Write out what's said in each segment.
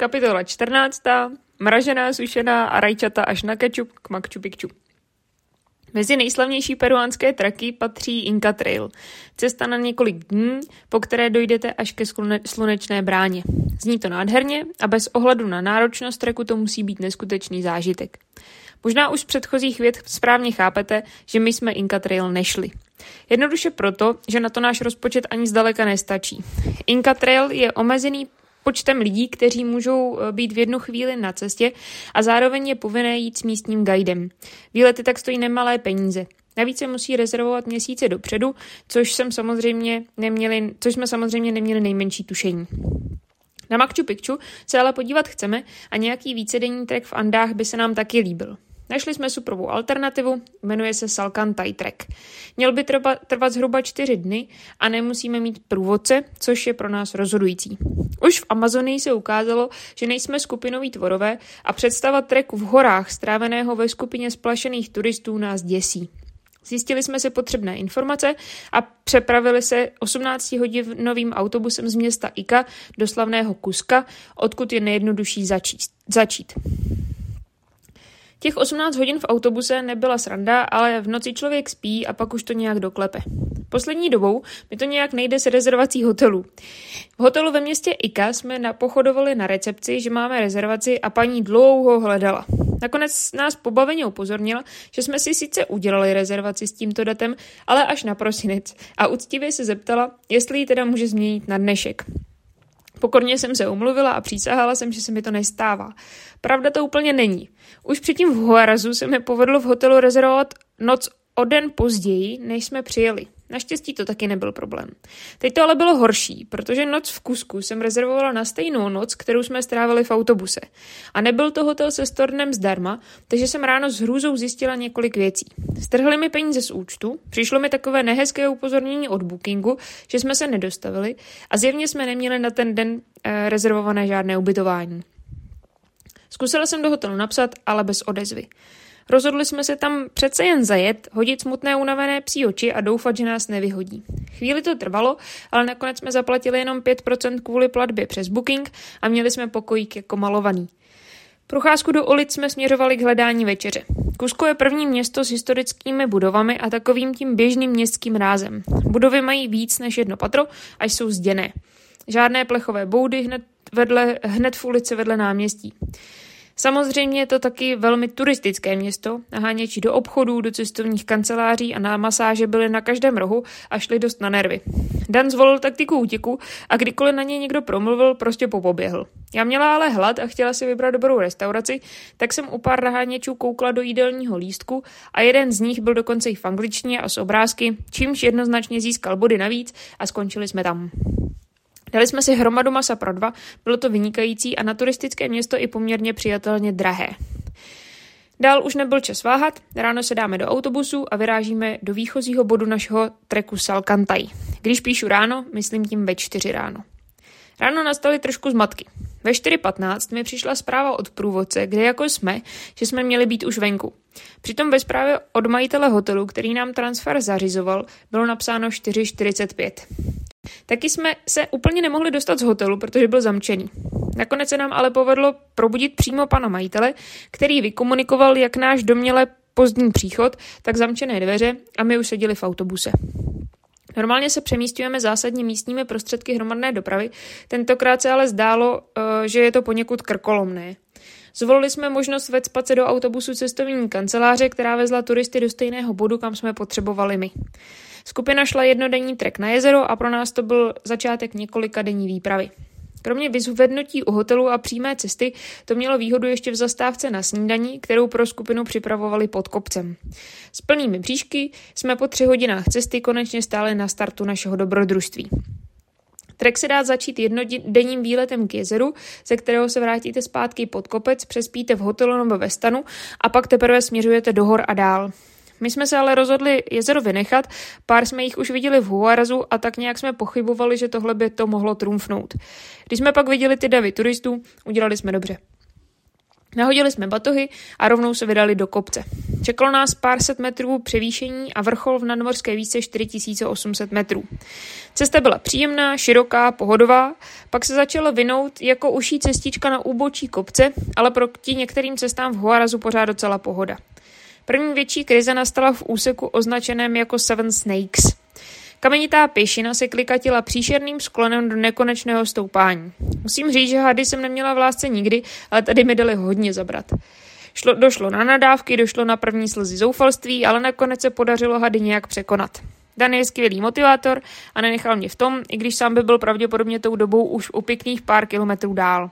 Kapitola 14. Mražená, sušená a rajčata až na kečup k Machu Picchu. Mezi nejslavnější peruánské traky patří Inca Trail. Cesta na několik dní, po které dojdete až ke slunečné bráně. Zní to nádherně a bez ohledu na náročnost traku to musí být neskutečný zážitek. Možná už z předchozích věd správně chápete, že my jsme Inca Trail nešli. Jednoduše proto, že na to náš rozpočet ani zdaleka nestačí. Inca Trail je omezený počtem lidí, kteří můžou eh, být v jednu chvíli na cestě a zároveň je povinné jít s místním guidem. Výlety tak stojí nemalé peníze. Navíc se musí rezervovat měsíce dopředu, což, jsem samozřejmě neměli, což jsme samozřejmě neměli nejmenší tušení. Na Machu Picchu se ale podívat chceme a nějaký vícedenní trek v Andách by se nám taky líbil. Našli jsme suprovou alternativu, jmenuje se Salkantay Trek. Měl by trvat, trvat zhruba čtyři dny a nemusíme mít průvodce, což je pro nás rozhodující. Už v Amazonii se ukázalo, že nejsme skupinoví tvorové a představa treku v horách stráveného ve skupině splašených turistů nás děsí. Zjistili jsme si potřebné informace a přepravili se 18-hodinovým autobusem z města Ika do slavného Kuska, odkud je nejjednodušší začít. začít. Těch 18 hodin v autobuse nebyla sranda, ale v noci člověk spí a pak už to nějak doklepe. Poslední dobou mi to nějak nejde s rezervací hotelů. V hotelu ve městě Ika jsme napochodovali na recepci, že máme rezervaci a paní dlouho hledala. Nakonec nás pobaveně upozornila, že jsme si sice udělali rezervaci s tímto datem, ale až na prosinec a úctivě se zeptala, jestli ji teda může změnit na dnešek. Pokorně jsem se umluvila a přísahala jsem, že se mi to nestává. Pravda to úplně není. Už předtím v Huarazu se mi povedlo v hotelu rezervovat noc o den později, než jsme přijeli. Naštěstí to taky nebyl problém. Teď to ale bylo horší, protože noc v Kusku jsem rezervovala na stejnou noc, kterou jsme strávili v autobuse. A nebyl to hotel se stornem zdarma, takže jsem ráno s hrůzou zjistila několik věcí. Strhli mi peníze z účtu, přišlo mi takové nehezké upozornění od bookingu, že jsme se nedostavili a zjevně jsme neměli na ten den e, rezervované žádné ubytování. Zkusila jsem do hotelu napsat, ale bez odezvy. Rozhodli jsme se tam přece jen zajet, hodit smutné unavené psí oči a doufat, že nás nevyhodí. Chvíli to trvalo, ale nakonec jsme zaplatili jenom 5% kvůli platbě přes booking a měli jsme pokojík jako malovaný. Procházku do ulic jsme směřovali k hledání večeře. Kusko je první město s historickými budovami a takovým tím běžným městským rázem. Budovy mají víc než jedno patro a jsou zděné. Žádné plechové boudy hned, vedle, hned v ulici vedle náměstí. Samozřejmě je to taky velmi turistické město. Naháněči do obchodů, do cestovních kanceláří a na masáže byly na každém rohu a šli dost na nervy. Dan zvolil taktiku útěku a kdykoliv na něj někdo promluvil, prostě popoběhl. Já měla ale hlad a chtěla si vybrat dobrou restauraci, tak jsem u pár naháněčů koukla do jídelního lístku a jeden z nich byl dokonce i v angličtině a s obrázky, čímž jednoznačně získal body navíc a skončili jsme tam. Dali jsme si hromadu masa pro dva, bylo to vynikající a na turistické město i poměrně přijatelně drahé. Dál už nebyl čas váhat, ráno se dáme do autobusu a vyrážíme do výchozího bodu našeho treku Salkantay. Když píšu ráno, myslím tím ve čtyři ráno. Ráno nastaly trošku zmatky. Ve 4.15 mi přišla zpráva od průvodce, kde jako jsme, že jsme měli být už venku. Přitom ve zprávě od majitele hotelu, který nám transfer zařizoval, bylo napsáno 4.45. Taky jsme se úplně nemohli dostat z hotelu, protože byl zamčený. Nakonec se nám ale povedlo probudit přímo pana majitele, který vykomunikoval jak náš doměle pozdní příchod, tak zamčené dveře a my už seděli v autobuse. Normálně se přemístujeme zásadně místními prostředky hromadné dopravy, tentokrát se ale zdálo, eh, že je to poněkud krkolomné. Zvolili jsme možnost vecpat se do autobusu cestovní kanceláře, která vezla turisty do stejného bodu, kam jsme potřebovali my. Skupina šla jednodenní trek na jezero a pro nás to byl začátek několika denní výpravy. Kromě vyzvednutí u hotelu a přímé cesty to mělo výhodu ještě v zastávce na snídaní, kterou pro skupinu připravovali pod kopcem. S plnými bříšky jsme po tři hodinách cesty konečně stáli na startu našeho dobrodružství. Trek se dá začít jednodenním výletem k jezeru, ze kterého se vrátíte zpátky pod kopec, přespíte v hotelu nebo ve stanu a pak teprve směřujete do hor a dál. My jsme se ale rozhodli jezero vynechat, pár jsme jich už viděli v Huarazu a tak nějak jsme pochybovali, že tohle by to mohlo trumfnout. Když jsme pak viděli ty davy turistů, udělali jsme dobře. Nahodili jsme batohy a rovnou se vydali do kopce. Čekalo nás pár set metrů převýšení a vrchol v nadmorské výce 4800 metrů. Cesta byla příjemná, široká, pohodová, pak se začala vinout jako uší cestička na úbočí kopce, ale proti některým cestám v Huarazu pořád docela pohoda. První větší krize nastala v úseku označeném jako Seven Snakes – Kamenitá pěšina se klikatila příšerným sklonem do nekonečného stoupání. Musím říct, že hady jsem neměla v lásce nikdy, ale tady mi dali hodně zabrat. Šlo, došlo na nadávky, došlo na první slzy zoufalství, ale nakonec se podařilo hady nějak překonat. Dan je skvělý motivátor a nenechal mě v tom, i když sám by byl pravděpodobně tou dobou už u pěkných pár kilometrů dál.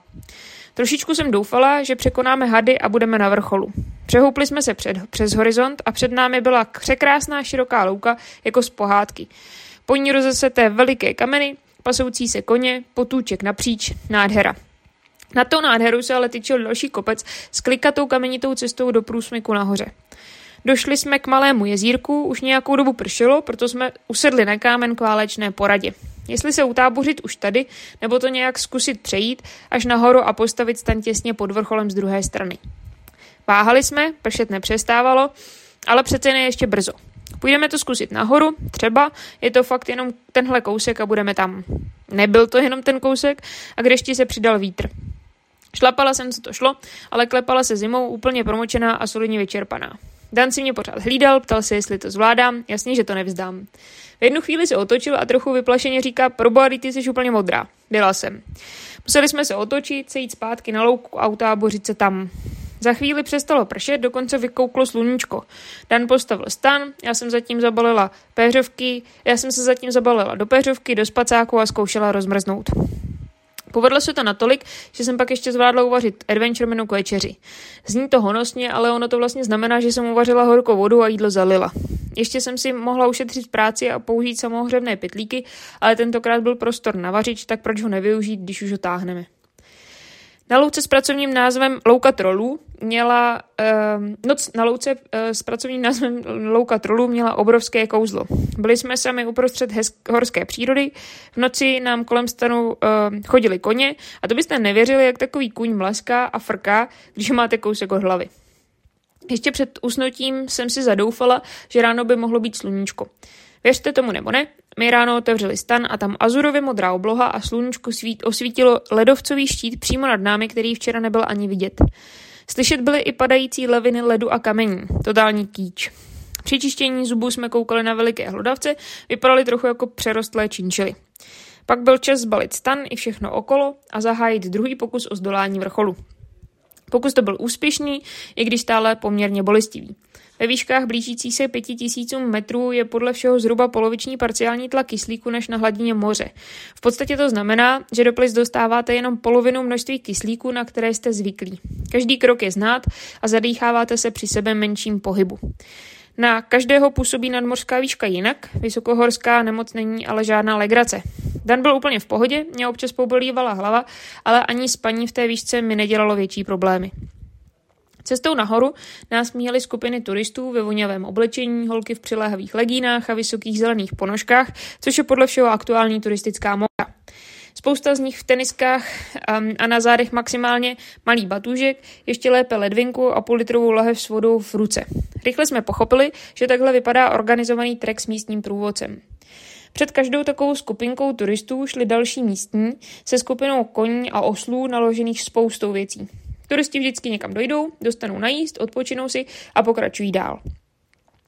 Trošičku jsem doufala, že překonáme hady a budeme na vrcholu. Přehoupli jsme se před, přes horizont a před námi byla překrásná široká louka jako z pohádky. Po ní rozeseté veliké kameny, pasoucí se koně, potůček napříč, nádhera. Na to nádheru se ale tyčil další kopec s klikatou kamenitou cestou do průsmyku nahoře. Došli jsme k malému jezírku, už nějakou dobu pršelo, proto jsme usedli na kámen k válečné poradě. Jestli se utábořit už tady, nebo to nějak zkusit přejít až nahoru a postavit stan těsně pod vrcholem z druhé strany. Váhali jsme, pršet nepřestávalo, ale přece ne ještě brzo. Půjdeme to zkusit nahoru, třeba je to fakt jenom tenhle kousek a budeme tam. Nebyl to jenom ten kousek a k dešti se přidal vítr. Šlapala jsem, co to šlo, ale klepala se zimou úplně promočená a solidně vyčerpaná. Dan si mě pořád hlídal, ptal se, jestli to zvládám, jasně, že to nevzdám. V jednu chvíli se otočil a trochu vyplašeně říká, proboha, ty jsi úplně modrá. Byla jsem. Museli jsme se otočit, sejít zpátky na louku a utábořit se tam. Za chvíli přestalo pršet, dokonce vykouklo sluníčko. Dan postavil stan, já jsem zatím zabalila péřovky, já jsem se zatím zabalila do péřovky, do spacáku a zkoušela rozmrznout. Povedlo se to natolik, že jsem pak ještě zvládla uvařit adventure menu k večeři. Zní to honosně, ale ono to vlastně znamená, že jsem uvařila horkou vodu a jídlo zalila. Ještě jsem si mohla ušetřit práci a použít samohřebné pytlíky, ale tentokrát byl prostor na vařič, tak proč ho nevyužít, když už ho táhneme. Na louce s pracovním názvem Louka trolů měla, uh, noc na louce uh, s pracovním názvem Louka trolů měla obrovské kouzlo. Byli jsme sami uprostřed hez- horské přírody, v noci nám kolem stanu uh, chodili koně a to byste nevěřili, jak takový kůň mlaská a frká, když máte kousek od hlavy. Ještě před usnutím jsem si zadoufala, že ráno by mohlo být sluníčko. Věřte tomu nebo ne, my ráno otevřeli stan a tam azurově modrá obloha a sluníčko svít, osvítilo ledovcový štít přímo nad námi, který včera nebyl ani vidět. Slyšet byly i padající leviny ledu a kamení. Totální kýč. Při čištění zubů jsme koukali na veliké hlodavce, vypadaly trochu jako přerostlé činčily. Pak byl čas zbalit stan i všechno okolo a zahájit druhý pokus o zdolání vrcholu. Pokus to byl úspěšný, i když stále poměrně bolestivý. Ve výškách blížící se 5000 metrů je podle všeho zhruba poloviční parciální tlak kyslíku než na hladině moře. V podstatě to znamená, že do plic dostáváte jenom polovinu množství kyslíku, na které jste zvyklí. Každý krok je znát a zadýcháváte se při sebe menším pohybu. Na každého působí nadmořská výška jinak, vysokohorská nemoc není ale žádná legrace. Dan byl úplně v pohodě, mě občas pobolívala hlava, ale ani spaní v té výšce mi nedělalo větší problémy. Cestou nahoru nás míjely skupiny turistů ve vonavém oblečení, holky v přiléhavých legínách a vysokých zelených ponožkách, což je podle všeho aktuální turistická móda. Spousta z nich v teniskách um, a na zádech maximálně malý batůžek, ještě lépe ledvinku a půl litrovou lahev s vodou v ruce. Rychle jsme pochopili, že takhle vypadá organizovaný trek s místním průvodcem. Před každou takovou skupinkou turistů šli další místní se skupinou koní a oslů naložených spoustou věcí. Turisti vždycky někam dojdou, dostanou najíst, odpočinou si a pokračují dál.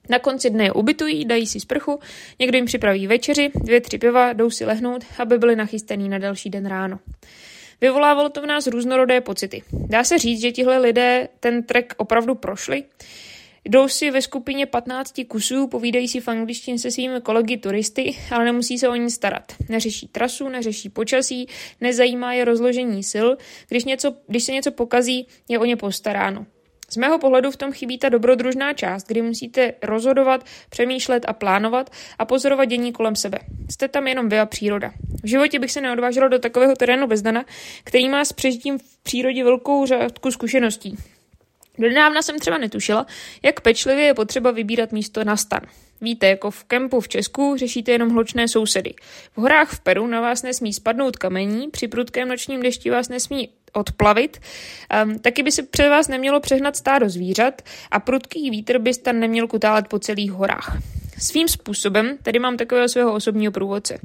Na konci dne je ubytují, dají si sprchu, někdo jim připraví večeři, dvě, tři piva, jdou si lehnout, aby byli nachystaný na další den ráno. Vyvolávalo to v nás různorodé pocity. Dá se říct, že tihle lidé ten trek opravdu prošli? Jdou si ve skupině 15 kusů, povídají si v angličtině se svými kolegy turisty, ale nemusí se o ní starat. Neřeší trasu, neřeší počasí, nezajímá je rozložení sil, když, něco, když se něco pokazí, je o ně postaráno. Z mého pohledu v tom chybí ta dobrodružná část, kdy musíte rozhodovat, přemýšlet a plánovat a pozorovat dění kolem sebe. Jste tam jenom vy a příroda. V životě bych se neodvážila do takového terénu bez Dana, který má s přežitím v přírodě velkou řádku zkušeností. Donávna jsem třeba netušila, jak pečlivě je potřeba vybírat místo na stan. Víte, jako v kempu v Česku řešíte jenom hločné sousedy. V horách v Peru na vás nesmí spadnout kamení, při prudkém nočním dešti vás nesmí odplavit, um, taky by se před vás nemělo přehnat stádo zvířat a prudký vítr by stan neměl kutálet po celých horách. Svým způsobem tedy mám takového svého osobního průvodce.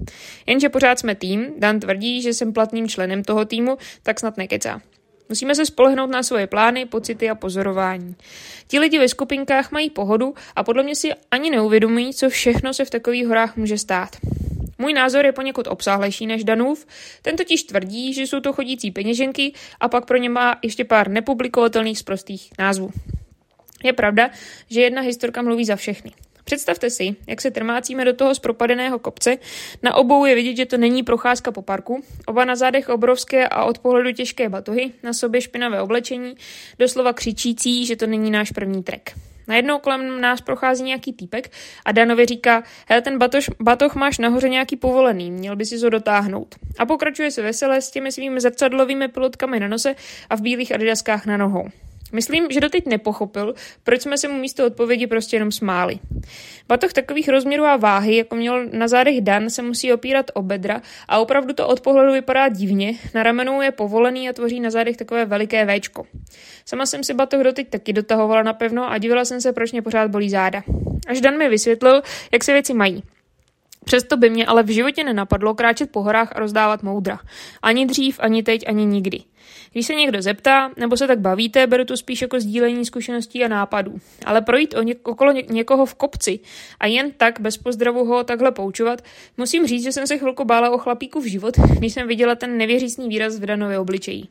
Jenže pořád jsme tým, Dan tvrdí, že jsem platným členem toho týmu, tak snad nekecá. Musíme se spolehnout na svoje plány, pocity a pozorování. Ti lidi ve skupinkách mají pohodu a podle mě si ani neuvědomují, co všechno se v takových horách může stát. Můj názor je poněkud obsáhlejší než Danův, ten totiž tvrdí, že jsou to chodící peněženky a pak pro ně má ještě pár nepublikovatelných sprostých názvů. Je pravda, že jedna historka mluví za všechny. Představte si, jak se trmácíme do toho zpropadeného kopce. Na obou je vidět, že to není procházka po parku. Oba na zádech obrovské a od pohledu těžké batohy, na sobě špinavé oblečení, doslova křičící, že to není náš první trek. Najednou kolem nás prochází nějaký týpek a Danovi říká, hele, ten batoš, batoh máš nahoře nějaký povolený, měl by si ho dotáhnout. A pokračuje se veselé s těmi svými zrcadlovými pilotkami na nose a v bílých adidaskách na nohou. Myslím, že doteď nepochopil, proč jsme se mu místo odpovědi prostě jenom smáli. Batoh takových rozměrů a váhy, jako měl na zádech Dan, se musí opírat o bedra a opravdu to od pohledu vypadá divně. Na ramenou je povolený a tvoří na zádech takové veliké véčko. Sama jsem si batoh doteď taky dotahovala napevno a divila jsem se, proč mě pořád bolí záda. Až Dan mi vysvětlil, jak se věci mají. Přesto by mě ale v životě nenapadlo kráčet po horách a rozdávat moudra. Ani dřív, ani teď, ani nikdy. Když se někdo zeptá, nebo se tak bavíte, beru to spíš jako sdílení zkušeností a nápadů. Ale projít o něk- okolo ně- někoho v kopci a jen tak bez pozdravu ho takhle poučovat, musím říct, že jsem se chvilku bála o chlapíku v život, když jsem viděla ten nevěřícný výraz v Danově obličeji.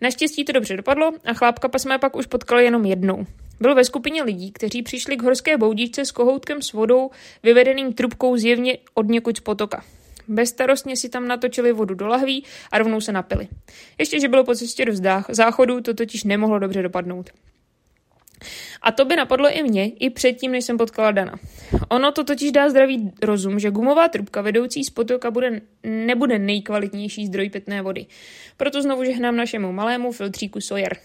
Naštěstí to dobře dopadlo a chlápka jsme pak už potkali jenom jednou. Byl ve skupině lidí, kteří přišli k horské boudičce s kohoutkem s vodou, vyvedeným trubkou zjevně od někud z potoka. Bezstarostně si tam natočili vodu do lahví a rovnou se napili. Ještě, že bylo po cestě do záchodu, to totiž nemohlo dobře dopadnout. A to by napadlo i mě, i předtím, než jsem potkala Dana. Ono to totiž dá zdravý rozum, že gumová trubka vedoucí z potoka bude, nebude nejkvalitnější zdroj pitné vody. Proto znovu žehnám našemu malému filtříku Sawyer.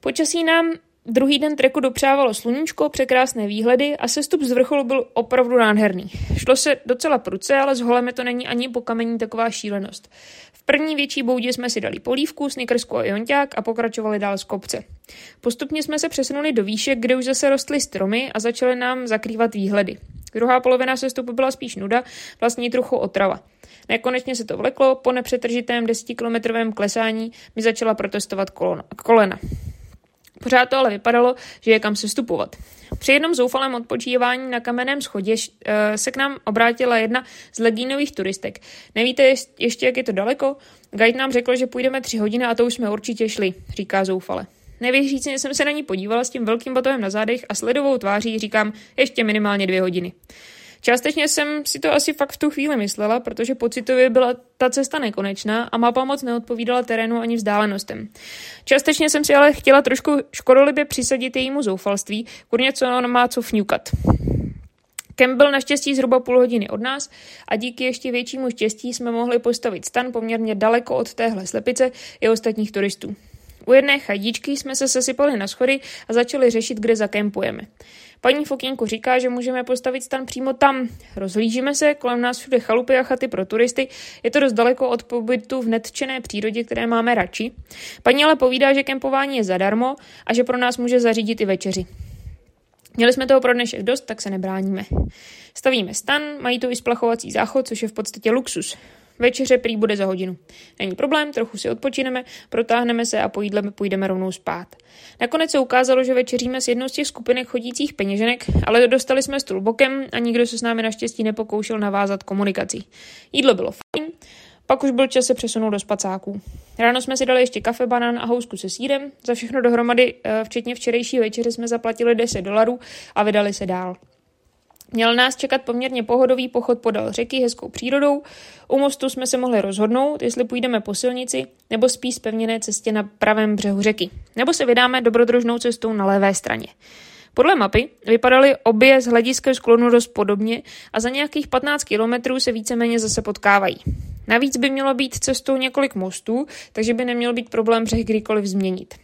Počasí nám Druhý den treku dopřávalo sluníčko, překrásné výhledy a sestup z vrcholu byl opravdu nádherný. Šlo se docela pruce, ale s holemi to není ani po kamení taková šílenost. V první větší boudě jsme si dali polívku, snickersku a jonťák a pokračovali dál z kopce. Postupně jsme se přesunuli do výšek, kde už zase rostly stromy a začaly nám zakrývat výhledy. Druhá polovina sestupu byla spíš nuda, vlastně trochu otrava. Nekonečně se to vleklo, po nepřetržitém desetikilometrovém klesání mi začala protestovat kolena. Pořád to ale vypadalo, že je kam se stupovat. Při jednom zoufalém odpočívání na kamenném schodě eh, se k nám obrátila jedna z legínových turistek. Nevíte ještě, jak je to daleko? Guide nám řekl, že půjdeme tři hodiny a to už jsme určitě šli, říká zoufale. Nevěřícně jsem se na ní podívala s tím velkým batohem na zádech a sledovou tváří říkám ještě minimálně dvě hodiny. Částečně jsem si to asi fakt v tu chvíli myslela, protože pocitově byla ta cesta nekonečná a mapa moc neodpovídala terénu ani vzdálenostem. Částečně jsem si ale chtěla trošku škodolibě přisadit jejímu zoufalství, kurně co on má co fňukat. Kem byl naštěstí zhruba půl hodiny od nás a díky ještě většímu štěstí jsme mohli postavit stan poměrně daleko od téhle slepice i ostatních turistů. U jedné chajdičky jsme se sesypali na schody a začali řešit, kde zakempujeme. Paní Fokínku říká, že můžeme postavit stan přímo tam. Rozhlížíme se, kolem nás všude chalupy a chaty pro turisty. Je to dost daleko od pobytu v netčené přírodě, které máme radši. Paní ale povídá, že kempování je zadarmo a že pro nás může zařídit i večeři. Měli jsme toho pro dnešek dost, tak se nebráníme. Stavíme stan, mají tu i splachovací záchod, což je v podstatě luxus. Večeře prý bude za hodinu. Není problém, trochu si odpočineme, protáhneme se a po jídle půjdeme rovnou spát. Nakonec se ukázalo, že večeříme s jednou z těch skupinek chodících peněženek, ale dostali jsme stůl bokem a nikdo se s námi naštěstí nepokoušel navázat komunikací. Jídlo bylo fajn, pak už byl čas se přesunout do spacáků. Ráno jsme si dali ještě kafe, banán a housku se sírem. Za všechno dohromady, eh, včetně včerejší večeře, jsme zaplatili 10 dolarů a vydali se dál. Měl nás čekat poměrně pohodový pochod podél řeky hezkou přírodou. U mostu jsme se mohli rozhodnout, jestli půjdeme po silnici nebo spíš pevněné cestě na pravém břehu řeky. Nebo se vydáme dobrodružnou cestou na levé straně. Podle mapy vypadaly obě z hlediska sklonu dost podobně a za nějakých 15 kilometrů se víceméně zase potkávají. Navíc by mělo být cestou několik mostů, takže by neměl být problém břeh kdykoliv změnit.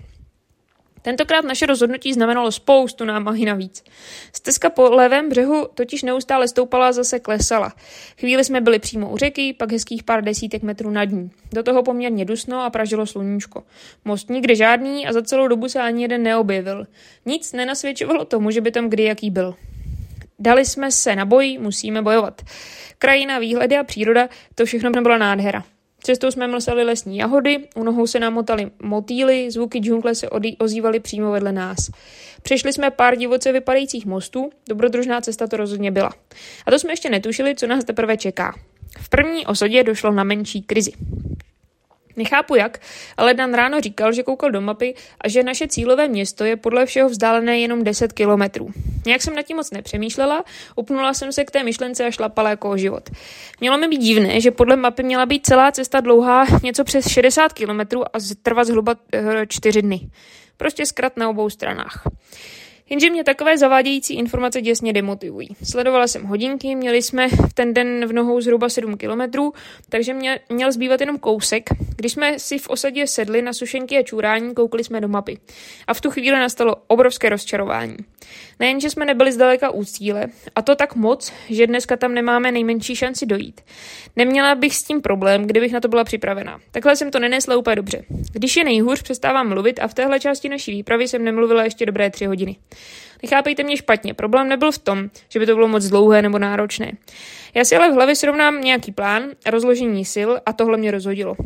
Tentokrát naše rozhodnutí znamenalo spoustu námahy navíc. Stezka po levém břehu totiž neustále stoupala a zase klesala. Chvíli jsme byli přímo u řeky, pak hezkých pár desítek metrů nad ní. Do toho poměrně dusno a pražilo sluníčko. Most nikde žádný a za celou dobu se ani jeden neobjevil. Nic nenasvědčovalo tomu, že by tam kdy jaký byl. Dali jsme se na boj, musíme bojovat. Krajina, výhledy a příroda, to všechno byla nádhera. Cestou jsme mlsali lesní jahody, u nohou se nám motali motýly, zvuky džungle se ozývaly přímo vedle nás. Přešli jsme pár divoce vypadajících mostů, dobrodružná cesta to rozhodně byla. A to jsme ještě netušili, co nás teprve čeká. V první osadě došlo na menší krizi. Nechápu jak, ale Dan ráno říkal, že koukal do mapy a že naše cílové město je podle všeho vzdálené jenom 10 kilometrů. Nějak jsem nad tím moc nepřemýšlela, upnula jsem se k té myšlence a šlapala jako o život. Mělo mi být divné, že podle mapy měla být celá cesta dlouhá něco přes 60 kilometrů a trvat zhruba 4 eh, dny. Prostě zkrat na obou stranách. Jenže mě takové zavádějící informace děsně demotivují. Sledovala jsem hodinky, měli jsme v ten den v nohou zhruba 7 kilometrů, takže mě měl zbývat jenom kousek. Když jsme si v osadě sedli na sušenky a čurání, koukli jsme do mapy. A v tu chvíli nastalo obrovské rozčarování. Nejenže jsme nebyli zdaleka u cíle, a to tak moc, že dneska tam nemáme nejmenší šanci dojít. Neměla bych s tím problém, kdybych na to byla připravena. Takhle jsem to nenesla úplně dobře. Když je nejhůř, přestávám mluvit a v téhle části naší výpravy jsem nemluvila ještě dobré tři hodiny. Nechápejte mě špatně, problém nebyl v tom, že by to bylo moc dlouhé nebo náročné. Já si ale v hlavě srovnám nějaký plán, rozložení sil a tohle mě rozhodilo.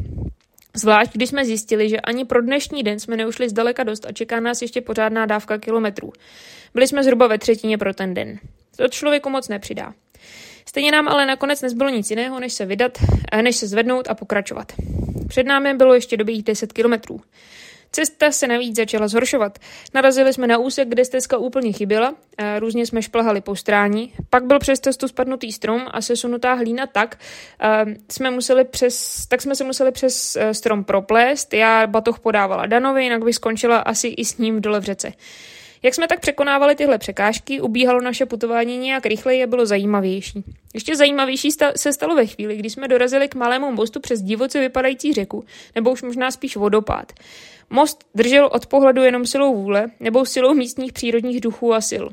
Zvlášť, když jsme zjistili, že ani pro dnešní den jsme neušli zdaleka dost a čeká nás ještě pořádná dávka kilometrů. Byli jsme zhruba ve třetině pro ten den. To člověku moc nepřidá. Stejně nám ale nakonec nezbylo nic jiného, než se vydat, než se zvednout a pokračovat. Před námi bylo ještě dobých 10 kilometrů. Cesta se navíc začala zhoršovat. Narazili jsme na úsek, kde stezka úplně chyběla, a různě jsme šplhali po strání. Pak byl přes cestu spadnutý strom a sesunutá hlína tak, jsme museli přes, tak jsme se museli přes e, strom proplést. Já batoh podávala Danovi, jinak by skončila asi i s ním dole v řece. Jak jsme tak překonávali tyhle překážky, ubíhalo naše putování nějak rychleji a bylo zajímavější. Ještě zajímavější se stalo ve chvíli, kdy jsme dorazili k malému mostu přes divoce vypadající řeku, nebo už možná spíš vodopád. Most držel od pohledu jenom silou vůle nebo silou místních přírodních duchů a sil.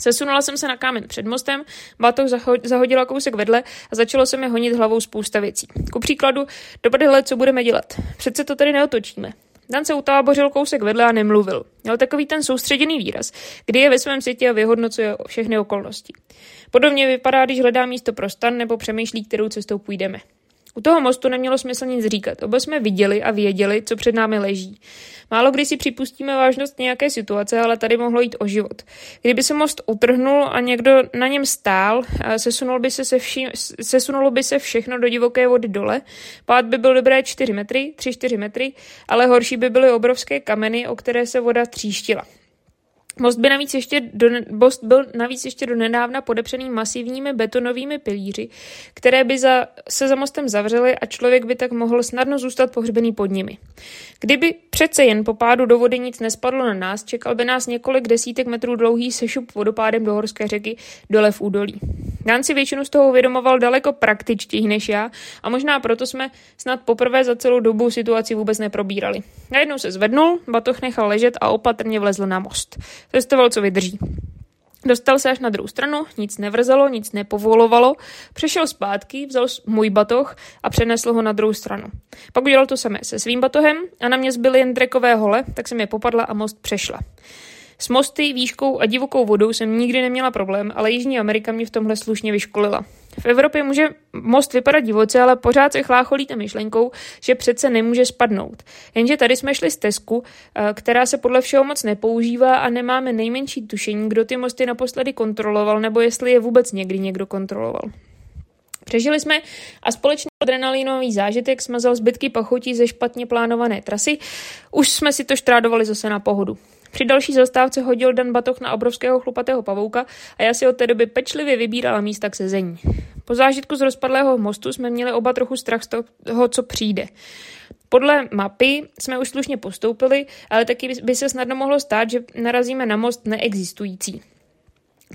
Sesunula jsem se na kámen před mostem, batoh zahodila kousek vedle a začalo se mi honit hlavou spousta věcí. Ku příkladu, do co budeme dělat. Přece to tady neotočíme. Dan se utábořil kousek vedle a nemluvil. Měl takový ten soustředěný výraz, kdy je ve svém světě a vyhodnocuje všechny okolnosti. Podobně vypadá, když hledá místo pro stan nebo přemýšlí, kterou cestou půjdeme. U toho mostu nemělo smysl nic říkat. Oba jsme viděli a věděli, co před námi leží. Málo kdy si připustíme vážnost nějaké situace, ale tady mohlo jít o život. Kdyby se most utrhnul a někdo na něm stál, sesunul by se, se vši, sesunulo by se všechno do divoké vody dole, pád by byl dobré 4 metry, 3-4 metry, ale horší by byly obrovské kameny, o které se voda tříštila. Most, by navíc ještě do, most byl navíc ještě do nedávna podepřený masivními betonovými pilíři, které by za, se za mostem zavřely a člověk by tak mohl snadno zůstat pohřbený pod nimi. Kdyby přece jen po pádu do vody nic nespadlo na nás, čekal by nás několik desítek metrů dlouhý sešup vodopádem do horské řeky dole v údolí. Dán si většinu z toho uvědomoval daleko praktičtěji než já a možná proto jsme snad poprvé za celou dobu situaci vůbec neprobírali. Najednou se zvednul, batoh nechal ležet a opatrně vlezl na most. Testoval, co vydrží. Dostal se až na druhou stranu, nic nevrzelo, nic nepovolovalo, přešel zpátky, vzal můj batoh a přenesl ho na druhou stranu. Pak udělal to samé se svým batohem a na mě zbyly jen drekové hole, tak jsem je popadla a most přešla. S mosty, výškou a divokou vodou jsem nikdy neměla problém, ale Jižní Amerika mě v tomhle slušně vyškolila. V Evropě může most vypadat divoce, ale pořád se chlácholíte myšlenkou, že přece nemůže spadnout. Jenže tady jsme šli z Tesku, eh, která se podle všeho moc nepoužívá a nemáme nejmenší tušení, kdo ty mosty naposledy kontroloval, nebo jestli je vůbec někdy někdo kontroloval. Přežili jsme a společný adrenalinový zážitek smazal zbytky pachotí ze špatně plánované trasy. Už jsme si to štrádovali zase na pohodu. Při další zastávce hodil Dan batoh na obrovského chlupatého pavouka a já si od té doby pečlivě vybírala místa k sezení. Po zážitku z rozpadlého mostu jsme měli oba trochu strach z toho, co přijde. Podle mapy jsme už slušně postoupili, ale taky by se snadno mohlo stát, že narazíme na most neexistující.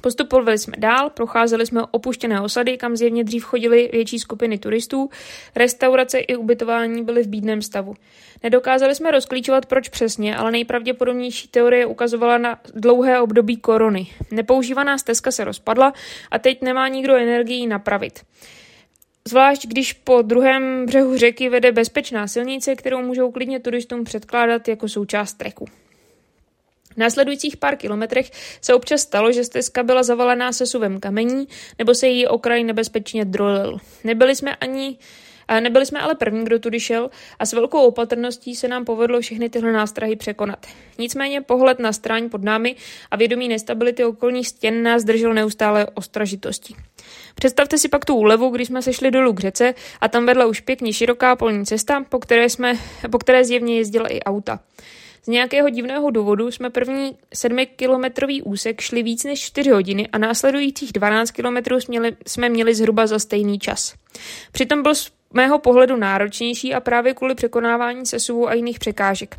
Postupovali jsme dál, procházeli jsme opuštěné osady, kam zjevně dřív chodili větší skupiny turistů, restaurace i ubytování byly v bídném stavu. Nedokázali jsme rozklíčovat, proč přesně, ale nejpravděpodobnější teorie ukazovala na dlouhé období korony. Nepoužívaná stezka se rozpadla a teď nemá nikdo energii napravit. Zvlášť když po druhém břehu řeky vede bezpečná silnice, kterou můžou klidně turistům předkládat jako součást treku. Následujících pár kilometrech se občas stalo, že stezka byla zavalená sesuvem kamení nebo se její okraj nebezpečně drolil. Nebyli jsme ani Nebyli jsme ale první, kdo tudy šel a s velkou opatrností se nám povedlo všechny tyhle nástrahy překonat. Nicméně pohled na stráň pod námi a vědomí nestability okolních stěn nás držel neustále ostražitostí. Představte si pak tu úlevu, když jsme sešli dolů k řece a tam vedla už pěkně široká polní cesta, po které, jsme, po které zjevně jezdila i auta. Z nějakého divného důvodu jsme první sedmikilometrový úsek šli víc než 4 hodiny a následujících 12 kilometrů jsme, měli zhruba za stejný čas. Přitom byl z mého pohledu náročnější a právě kvůli překonávání sesuvů a jiných překážek.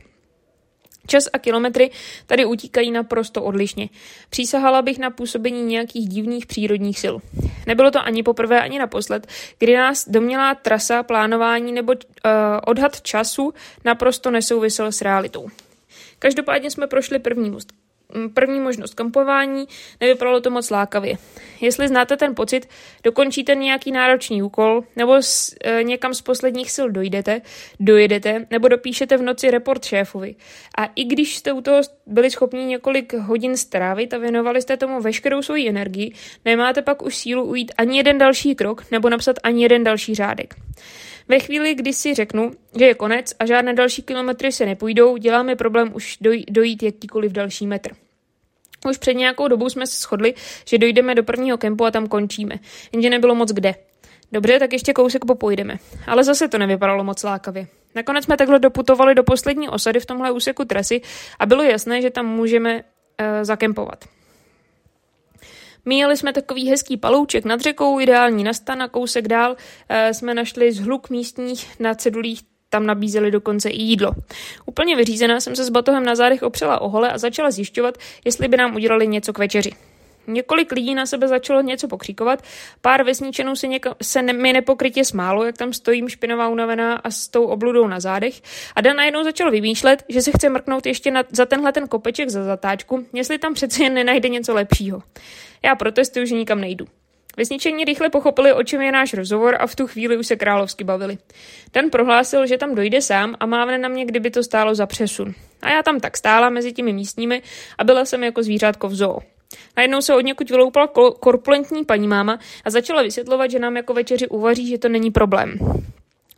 Čas a kilometry tady utíkají naprosto odlišně. Přísahala bych na působení nějakých divných přírodních sil. Nebylo to ani poprvé, ani naposled, kdy nás domělá trasa, plánování nebo uh, odhad času naprosto nesouvisel s realitou. Každopádně jsme prošli první most první možnost kampování, nevypadalo to moc lákavě. Jestli znáte ten pocit, dokončíte nějaký náročný úkol, nebo s, e, někam z posledních sil dojdete, dojedete, nebo dopíšete v noci report šéfovi. A i když jste u toho byli schopni několik hodin strávit a věnovali jste tomu veškerou svoji energii, nemáte pak už sílu ujít ani jeden další krok nebo napsat ani jeden další řádek. Ve chvíli, kdy si řeknu, že je konec a žádné další kilometry se nepůjdou, dělá mi problém už doj- dojít jakýkoliv další metr. Už před nějakou dobou jsme se shodli, že dojdeme do prvního kempu a tam končíme, jenže nebylo moc kde. Dobře, tak ještě kousek popojdeme. Ale zase to nevypadalo moc lákavě. Nakonec jsme takhle doputovali do poslední osady v tomhle úseku trasy a bylo jasné, že tam můžeme uh, zakempovat. Míjeli jsme takový hezký palouček nad řekou, ideální na stan a kousek dál e, jsme našli zhluk místních na cedulích tam nabízeli dokonce i jídlo. Úplně vyřízená jsem se s batohem na zádech opřela o hole a začala zjišťovat, jestli by nám udělali něco k večeři. Několik lidí na sebe začalo něco pokříkovat, pár vesničanů se, něka, se ne, mi nepokrytě smálo, jak tam stojím špinavá unavená a s tou obludou na zádech a Dan najednou začal vymýšlet, že se chce mrknout ještě na, za tenhle ten kopeček za zatáčku, jestli tam přece jen nenajde něco lepšího. Já protestuju, že nikam nejdu. Vesničení rychle pochopili, o čem je náš rozhovor a v tu chvíli už se královsky bavili. Dan prohlásil, že tam dojde sám a mávne na mě, kdyby to stálo za přesun. A já tam tak stála mezi těmi místními a byla jsem jako zvířátko v zoo. Najednou se od někud vyloupala korpulentní paní máma a začala vysvětlovat, že nám jako večeři uvaří, že to není problém.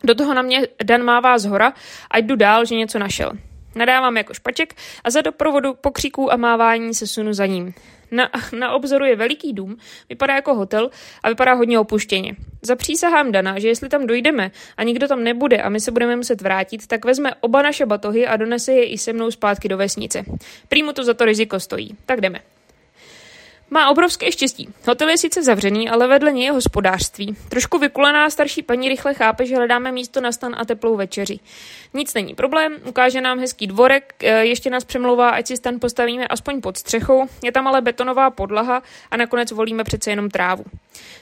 Do toho na mě Dan mává z hora a jdu dál, že něco našel. Nadávám jako špaček a za doprovodu pokříků a mávání se sunu za ním. Na, na obzoru je veliký dům, vypadá jako hotel a vypadá hodně opuštěně. Zapřísahám Dana, že jestli tam dojdeme a nikdo tam nebude a my se budeme muset vrátit, tak vezme oba naše batohy a donese je i se mnou zpátky do vesnice. Prý mu to za to riziko stojí. Tak jdeme. Má obrovské štěstí. Hotel je sice zavřený, ale vedle něj je hospodářství. Trošku vykulená starší paní rychle chápe, že hledáme místo na stan a teplou večeři. Nic není problém, ukáže nám hezký dvorek, e, ještě nás přemlouvá, ať si stan postavíme aspoň pod střechou, je tam ale betonová podlaha a nakonec volíme přece jenom trávu.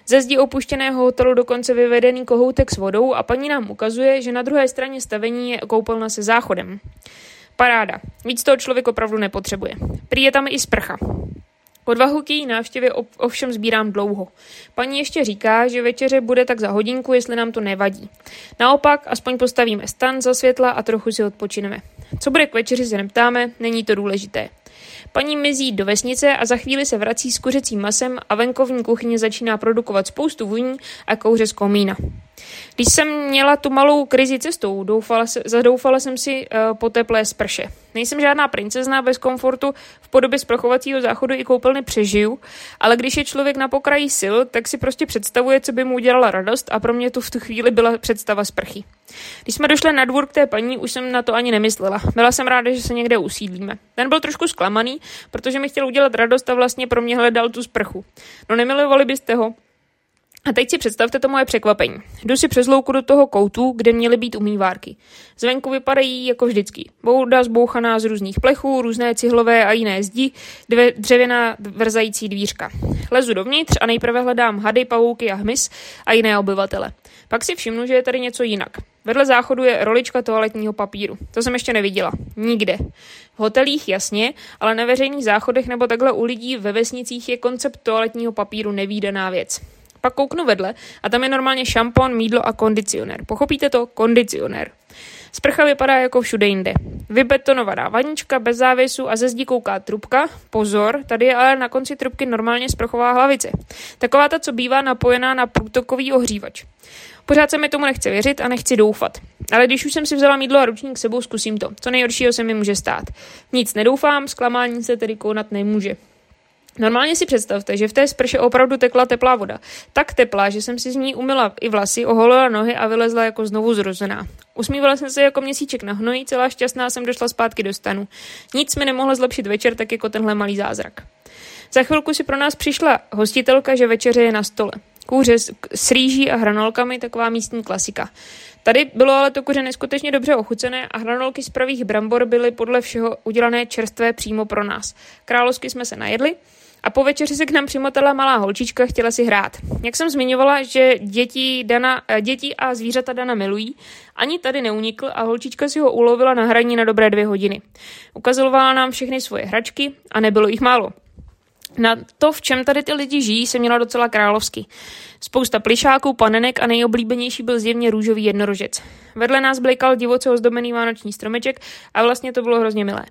Ze zdi opuštěného hotelu dokonce vyvedený kohoutek s vodou a paní nám ukazuje, že na druhé straně stavení je koupelna se záchodem. Paráda. Víc toho člověk opravdu nepotřebuje. Prý je tam i sprcha. Odvahu k její návštěvě ovšem sbírám dlouho. Paní ještě říká, že večeře bude tak za hodinku, jestli nám to nevadí. Naopak, aspoň postavíme stan za světla a trochu si odpočineme. Co bude k večeři se neptáme, není to důležité. Paní mizí do vesnice a za chvíli se vrací s kuřecím masem a venkovní kuchyně začíná produkovat spoustu vůní a kouře z komína. Když jsem měla tu malou krizi cestou, doufala se, zadoufala jsem si uh, po teplé sprše. Nejsem žádná princezna bez komfortu, v podobě sprchovacího záchodu i koupelny přežiju, ale když je člověk na pokraji sil, tak si prostě představuje, co by mu udělala radost a pro mě tu v tu chvíli byla představa sprchy. Když jsme došli na dvůr k té paní, už jsem na to ani nemyslela. Byla jsem ráda, že se někde usídlíme. Ten byl trošku zklamaný, protože mi chtěl udělat radost a vlastně pro mě hledal tu sprchu. No nemilovali byste ho? A teď si představte to moje překvapení. Jdu si přes louku do toho koutu, kde měly být umývárky. Zvenku vypadají jako vždycky. Bouda zbouchaná z různých plechů, různé cihlové a jiné zdi, dvě dřevěná vrzající dvířka. Lezu dovnitř a nejprve hledám hady, pavouky a hmyz a jiné obyvatele. Pak si všimnu, že je tady něco jinak. Vedle záchodu je rolička toaletního papíru. To jsem ještě neviděla. Nikde. V hotelích jasně, ale na veřejných záchodech nebo takhle u lidí ve vesnicích je koncept toaletního papíru nevýdaná věc. Pak kouknu vedle a tam je normálně šampon, mídlo a kondicionér. Pochopíte to? Kondicionér. Sprcha vypadá jako všude jinde. Vybetonovaná vanička bez závěsu a ze zdi kouká trubka. Pozor, tady je ale na konci trubky normálně sprchová hlavice. Taková ta, co bývá napojená na průtokový ohřívač. Pořád se mi tomu nechce věřit a nechci doufat. Ale když už jsem si vzala mídlo a ručník sebou, zkusím to. Co nejhoršího se mi může stát. Nic nedoufám, zklamání se tedy konat nemůže. Normálně si představte, že v té sprše opravdu tekla teplá voda. Tak teplá, že jsem si z ní umila i vlasy, oholila nohy a vylezla jako znovu zrozená. Usmívala jsem se jako měsíček na hnoji, celá šťastná jsem došla zpátky do stanu. Nic mi nemohlo zlepšit večer, tak jako tenhle malý zázrak. Za chvilku si pro nás přišla hostitelka, že večeře je na stole. Kůře s, s rýží a hranolkami, taková místní klasika. Tady bylo ale to kuře neskutečně dobře ochucené a hranolky z pravých brambor byly podle všeho udělané čerstvé přímo pro nás. Královsky jsme se najedli a po večeři se k nám přimotala malá holčička, chtěla si hrát. Jak jsem zmiňovala, že děti, Dana, eh, děti a zvířata Dana milují, ani tady neunikl a holčička si ho ulovila na hraní na dobré dvě hodiny. Ukazovala nám všechny svoje hračky a nebylo jich málo. Na to, v čem tady ty lidi žijí, se měla docela královsky. Spousta plišáků, panenek a nejoblíbenější byl zjevně růžový jednorožec. Vedle nás blikal divoce ozdobený vánoční stromeček a vlastně to bylo hrozně milé.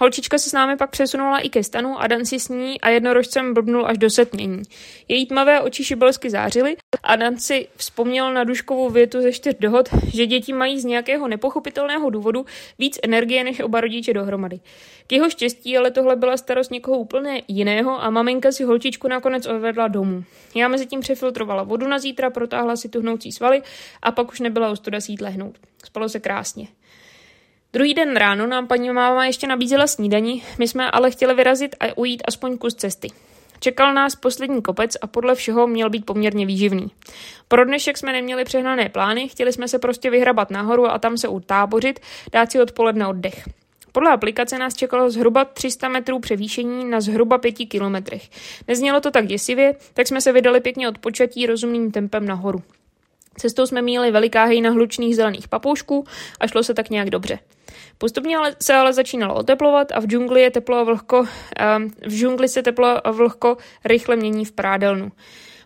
Holčička se s námi pak přesunula i ke stanu a Dan si s ní a jednorožcem blbnul až do setmění. Její tmavé oči šibelsky zářily a Dan si vzpomněl na duškovou větu ze čtyř dohod, že děti mají z nějakého nepochopitelného důvodu víc energie než oba rodiče dohromady. K jeho štěstí ale tohle byla starost někoho úplně jiného a maminka si holčičku nakonec odvedla domů. Já mezi tím přefiltrovala vodu na zítra, protáhla si tuhnoucí svaly a pak už nebyla ostuda sít lehnout. Spalo se krásně. Druhý den ráno nám paní máma ještě nabízela snídani, my jsme ale chtěli vyrazit a ujít aspoň kus cesty. Čekal nás poslední kopec a podle všeho měl být poměrně výživný. Pro dnešek jsme neměli přehnané plány, chtěli jsme se prostě vyhrabat nahoru a tam se utábořit, dát si odpoledne oddech. Podle aplikace nás čekalo zhruba 300 metrů převýšení na zhruba 5 kilometrech. Neznělo to tak děsivě, tak jsme se vydali pěkně od počatí rozumným tempem nahoru. Cestou jsme měli veliká hejna hlučných zelených papoušků a šlo se tak nějak dobře. Postupně se ale začínalo oteplovat a v džungli je teplo a vlhko, v džungli se teplo a vlhko rychle mění v prádelnu.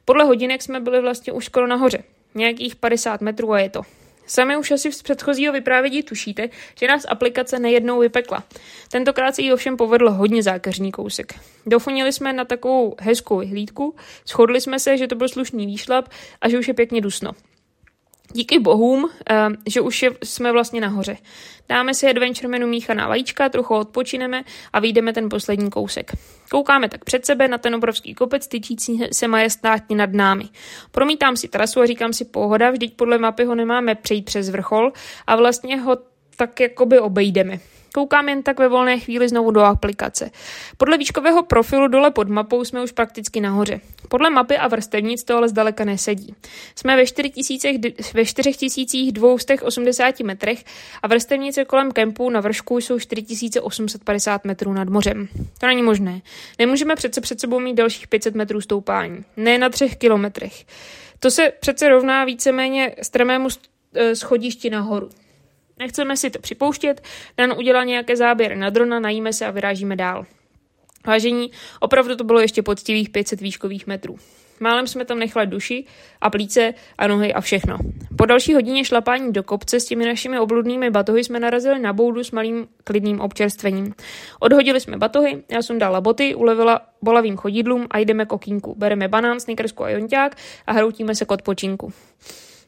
Podle hodinek jsme byli vlastně už skoro nahoře. Nějakých 50 metrů a je to. Sami už asi z předchozího vyprávění tušíte, že nás aplikace nejednou vypekla. Tentokrát se jí ovšem povedl hodně zákeřní kousek. Dofonili jsme na takovou hezkou vyhlídku, shodli jsme se, že to byl slušný výšlap a že už je pěkně dusno. Díky bohům, eh, že už jsme vlastně nahoře. Dáme si adventure menu míchaná vajíčka, trochu odpočineme a vyjdeme ten poslední kousek. Koukáme tak před sebe na ten obrovský kopec tyčící se majestátně nad námi. Promítám si trasu a říkám si pohoda, vždyť podle mapy ho nemáme přejít přes vrchol a vlastně ho tak jakoby obejdeme. Koukám jen tak ve volné chvíli znovu do aplikace. Podle výškového profilu dole pod mapou jsme už prakticky nahoře. Podle mapy a vrstevnic to ale zdaleka nesedí. Jsme ve 4280 metrech a vrstevnice kolem kempu na vršku jsou 4850 metrů nad mořem. To není možné. Nemůžeme přece před sebou mít dalších 500 metrů stoupání. Ne na třech kilometrech. To se přece rovná víceméně strmému eh, schodišti nahoru. Nechceme si to připouštět, Dan udělal nějaké záběry na drona, najíme se a vyrážíme dál. Vážení, opravdu to bylo ještě poctivých 500 výškových metrů. Málem jsme tam nechali duši a plíce a nohy a všechno. Po další hodině šlapání do kopce s těmi našimi obludnými batohy jsme narazili na boudu s malým klidným občerstvením. Odhodili jsme batohy, já jsem dala boty, ulevila bolavým chodidlům a jdeme k okýnku. Bereme banán, snickersku a jonťák a hroutíme se k odpočinku.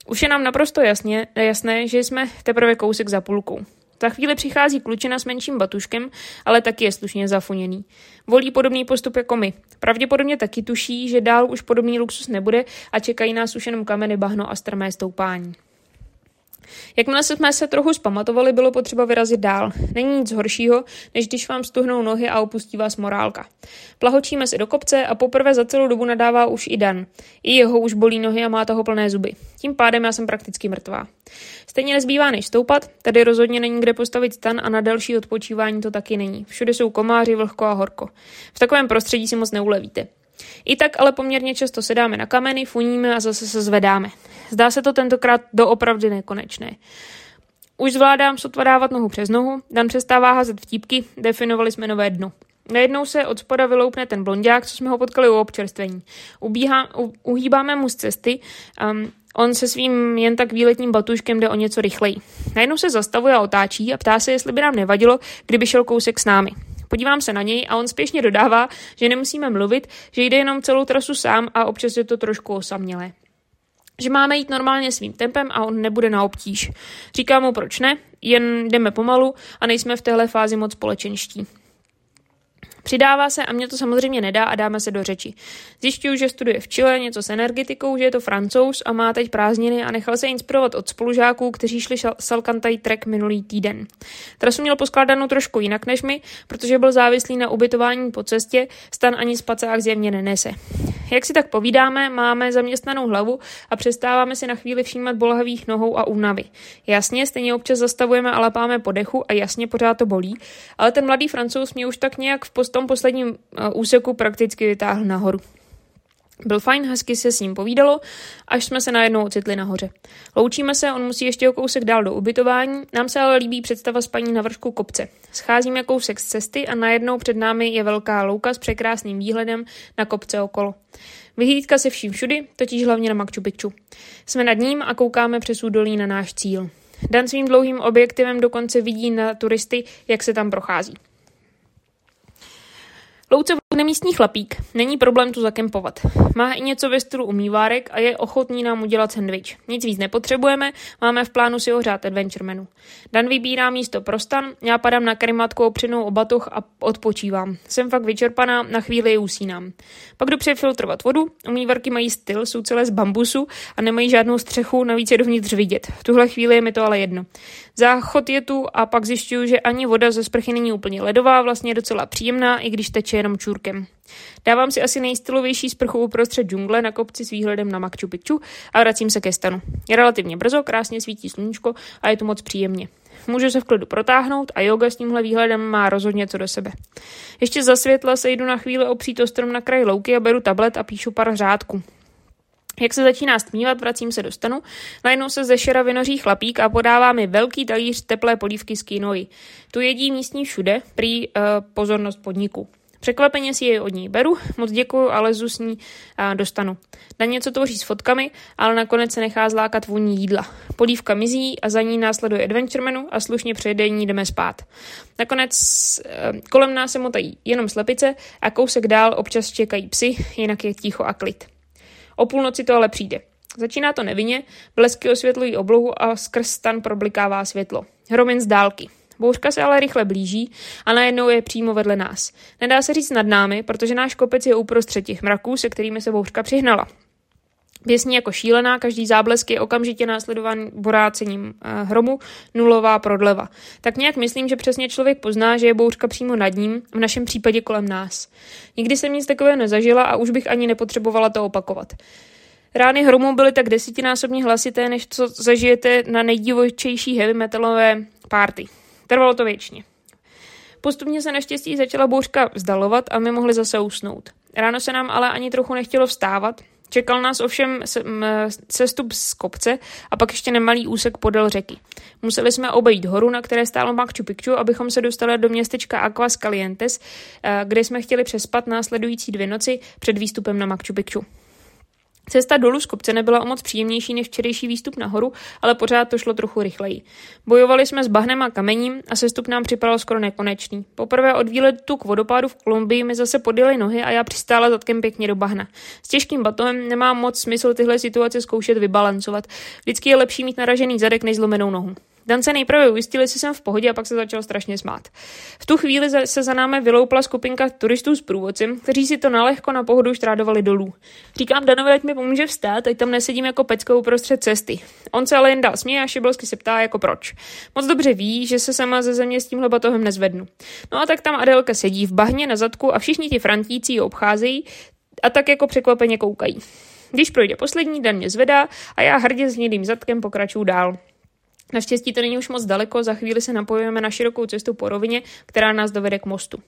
Už je nám naprosto jasně, jasné, že jsme teprve kousek za půlkou. Za chvíli přichází klučina s menším batuškem, ale taky je slušně zafuněný. Volí podobný postup jako my. Pravděpodobně taky tuší, že dál už podobný luxus nebude a čekají nás už jenom kameny, bahno a strmé stoupání. Jakmile jsme se trochu zpamatovali, bylo potřeba vyrazit dál. Není nic horšího, než když vám stuhnou nohy a opustí vás morálka. Plahočíme se do kopce a poprvé za celou dobu nadává už i Dan. I jeho už bolí nohy a má toho plné zuby. Tím pádem já jsem prakticky mrtvá. Stejně nezbývá než stoupat, tady rozhodně není kde postavit stan a na další odpočívání to taky není. Všude jsou komáři, vlhko a horko. V takovém prostředí si moc neulevíte. I tak ale poměrně často sedáme na kameny, funíme a zase se zvedáme. Zdá se to tentokrát doopravdy nekonečné. Už zvládám sotva dávat nohu přes nohu, Dan přestává házet vtípky, definovali jsme nové dno. Najednou se od spoda vyloupne ten blondák, co jsme ho potkali u občerstvení. Ubíhá, u, uhýbáme mu z cesty, um, on se svým jen tak výletním batuškem jde o něco rychleji. Najednou se zastavuje a otáčí a ptá se, jestli by nám nevadilo, kdyby šel kousek s námi. Podívám se na něj a on spěšně dodává, že nemusíme mluvit, že jde jenom celou trasu sám a občas je to trošku osamělé. Že máme jít normálně svým tempem a on nebude na obtíž. Říkám mu, proč ne, jen jdeme pomalu a nejsme v téhle fázi moc společenští. Přidává se a mě to samozřejmě nedá a dáme se do řeči. Zjišťuju, že studuje v Chile něco s energetikou, že je to francouz a má teď prázdniny a nechal se inspirovat od spolužáků, kteří šli Salkantaj trek minulý týden. Trasu měl poskládanou trošku jinak než my, protože byl závislý na ubytování po cestě, stan ani spacák zjevně nenese. Jak si tak povídáme, máme zaměstnanou hlavu a přestáváme si na chvíli všímat bolhavých nohou a únavy. Jasně, stejně občas zastavujeme a lapáme po dechu a jasně pořád to bolí, ale ten mladý francouz mě už tak nějak v post tom posledním eh, úseku prakticky vytáhl nahoru. Byl fajn, hezky se s ním povídalo, až jsme se najednou ocitli nahoře. Loučíme se, on musí ještě o kousek dál do ubytování, nám se ale líbí představa spaní na vršku kopce. Scházíme kousek z cesty a najednou před námi je velká louka s překrásným výhledem na kopce okolo. Vyhlídka se vším všudy, totiž hlavně na Machu Picchu. Jsme nad ním a koukáme přes údolí na náš cíl. Dan svým dlouhým objektivem dokonce vidí na turisty, jak se tam prochází. loads of Nemístní chlapík, není problém tu zakempovat. Má i něco ve stylu umývárek a je ochotný nám udělat sandwich. Nic víc nepotřebujeme, máme v plánu si ohřát adventure menu. Dan vybírá místo pro stan, já padám na karimatku opřenou o batoh a odpočívám. Jsem fakt vyčerpaná, na chvíli ji usínám. Pak jdu přefiltrovat vodu, umývarky mají styl, jsou celé z bambusu a nemají žádnou střechu, navíc je dovnitř vidět. V tuhle chvíli je mi to ale jedno. Záchod je tu a pak zjišťuju, že ani voda ze sprchy není úplně ledová, vlastně je docela příjemná, i když teče jenom čůrkem. Dávám si asi nejstylovější sprchu uprostřed džungle na kopci s výhledem na Machu Picchu a vracím se ke stanu. Je relativně brzo, krásně svítí sluníčko a je tu moc příjemně. Můžu se v klidu protáhnout a yoga s tímhle výhledem má rozhodně co do sebe. Ještě za světla se jdu na chvíli opřít o strom na kraji louky a beru tablet a píšu pár řádků. Jak se začíná stmívat, vracím se do stanu, najednou se ze šera vynoří chlapík a podává mi velký talíř teplé polívky z kinoji. Tu jedí místní všude, prý uh, pozornost podniku. Překvapeně si jej od ní beru, moc děkuju a lezu s ní a dostanu. Na něco tvoří s fotkami, ale nakonec se nechá zlákat vůní jídla. Polívka mizí a za ní následuje adventure menu a slušně při jedení jdeme spát. Nakonec e, kolem nás se motají jenom slepice a kousek dál občas čekají psy, jinak je ticho a klid. O půlnoci to ale přijde. Začíná to nevinně, blesky osvětlují oblohu a skrz stan problikává světlo. Hromin z dálky. Bouřka se ale rychle blíží a najednou je přímo vedle nás. Nedá se říct nad námi, protože náš kopec je uprostřed těch mraků, se kterými se bouřka přihnala. Běsní jako šílená, každý záblesk je okamžitě následovaný borácením eh, hromu, nulová prodleva. Tak nějak myslím, že přesně člověk pozná, že je bouřka přímo nad ním, v našem případě kolem nás. Nikdy jsem nic takového nezažila a už bych ani nepotřebovala to opakovat. Rány hromu byly tak desetinásobně hlasité, než co zažijete na nejdivočejší heavy metalové party. Trvalo to věčně. Postupně se naštěstí začala bouřka vzdalovat a my mohli zase usnout. Ráno se nám ale ani trochu nechtělo vstávat. Čekal nás ovšem cestup z kopce a pak ještě nemalý úsek podél řeky. Museli jsme obejít horu, na které stálo Machu Picchu, abychom se dostali do městečka Aquas Calientes, eh, kde jsme chtěli přespat následující dvě noci před výstupem na Machu Picchu. Cesta dolů z kopce nebyla o moc příjemnější než včerejší výstup nahoru, ale pořád to šlo trochu rychleji. Bojovali jsme s bahnem a kamením a sestup nám připadal skoro nekonečný. Poprvé od výletu k vodopádu v Kolumbii mi zase podjeli nohy a já přistála zadkem pěkně do bahna. S těžkým batohem nemá moc smysl tyhle situace zkoušet vybalancovat. Vždycky je lepší mít naražený zadek než zlomenou nohu. Dan se nejprve ujistil, jestli jsem v pohodě a pak se začal strašně smát. V tu chvíli se za námi vyloupla skupinka turistů s průvodcem, kteří si to nalehko na pohodu štrádovali dolů. Říkám Danovi, ať mi pomůže vstát, ať tam nesedím jako peckou uprostřed cesty. On se ale jen dal směje a šibelsky se ptá, jako proč. Moc dobře ví, že se sama ze země s tímhle batohem nezvednu. No a tak tam Adelka sedí v bahně na zadku a všichni ti frantíci ji obcházejí a tak jako překvapeně koukají. Když projde poslední, den mě zvedá a já hrdě s hnědým zadkem pokračuju dál. Naštěstí to není už moc daleko, za chvíli se napojujeme na širokou cestu po rovině, která nás dovede k mostu.